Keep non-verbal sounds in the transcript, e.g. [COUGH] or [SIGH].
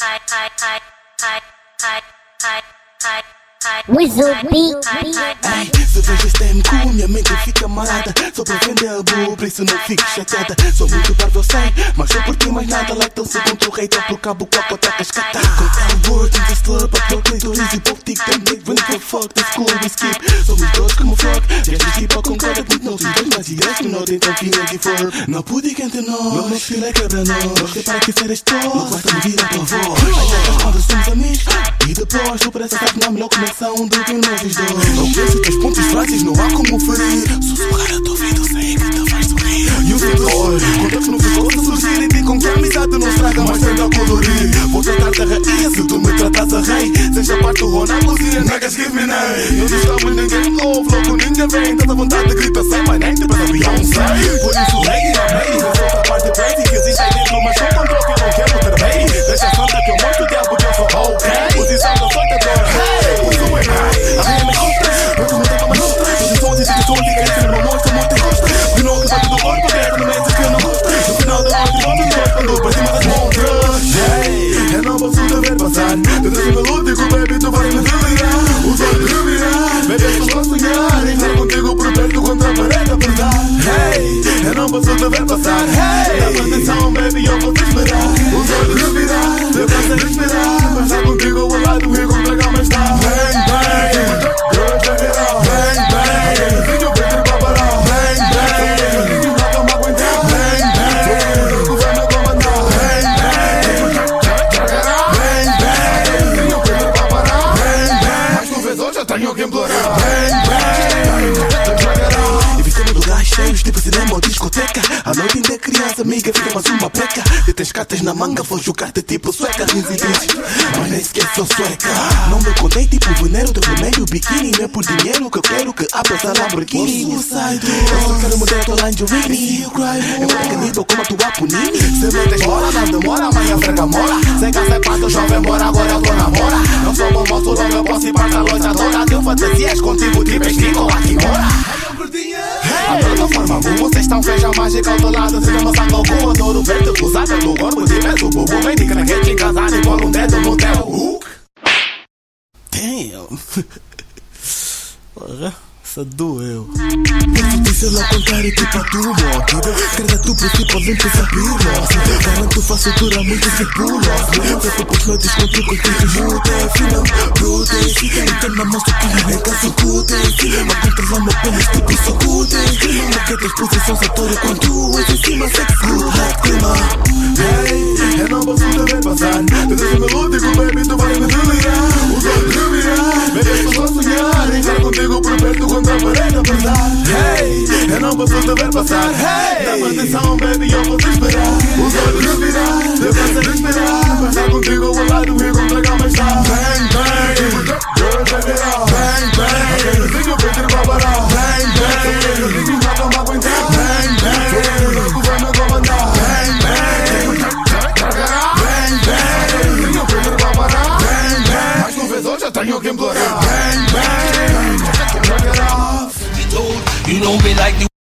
hi hi hi hi hi hi hi beat. Se vejo cool, minha mente fica marada Só para vender a por isso não fico chateada Sou muito parvo, eu sei, mas sou por ti mais nada Like tão segundo o rei, pelo cabo, coco, tá cascata Com word in the slur, but no clitoris E pop, tic, tem dick, when the fuck, the school we skip Somos dois como frog, gestos de hip-hop concorda Muito não se dois, mas ideias que não tentam finir de for Não pude quente não, meu nosso filho é quebra não Nós que para que ser esto, não gosta de vida tua avó Aí quando somos amigos, e depois tu parece estar na melhor conexão do que nós dois Não penso que as pontes frases não há como ferir. Sussurrar a tua vida, sei que te faz sorrir. E o temor, contas no futuro surgir E te com que a amizade não estraga, mas tende a colorir. Vou tratar-te a rainha se tu me tratas a rei. Seja parte do Ronaldo, e niggas give me name. Não estamos ninguém novo, logo ninguém vem. Tanta vontade de gritar sem my name, tipo a Beyoncé. Por isso E lugares cheios, tipo cinema ou discoteca A noite ainda é criança, amiga, fica mais uma peca E tens cartas na manga, vou jogar-te tipo sueca Rins e dizes, mas nem sequer sou sueca Não me contei tipo venero, teu primeiro biquíni Não é por dinheiro que eu quero que abra essa Lamborghini Eu só quero mudar tua lingerie nível como a tua punini Se metes mora, não demora, amanhã frega mora Sem casa é pato, jovem mora, agora eu tô namora Não sou Contigo, tipo esquico, aqui mora a plataforma boa, vocês estão feijão mágica ao teu lado Se não sabe algum, adoro ver-te cruzada no corpo de medo Bubu, vem de craquete em casa e põe um dedo no teu hook. Damn [LAUGHS] Porra, essa doeu Posso dizer lá contrário, tipo a tua vida Cada tu principal limpa essa pila Garanto faço dura muito se pula Feito por noites com tu com tu muda Final, brute. Então na mão que nem caso cute. Mas controlamos apenas tipo sacude Não queres posições a touro quando és em cima Sex good like clima Hey, pensar Hey, eu não posso te ver passar. Hey, dá-me atenção, baby, eu vou te esperar. Os olhos me virar Eu posso esperar. Mas estar contigo ao lado e contra a cama está Bang, bang. Girl, check it out. Bang, bang. Fico pedir para parar Bang, bang. Fico na cama aguentar. Bang, bang. O governo comandar. Bang, bang. Bang, bang. Fico pedir para parar Bang, bang. Mais uma vez hoje eu tenho que implorar Turn it off. You know me like you.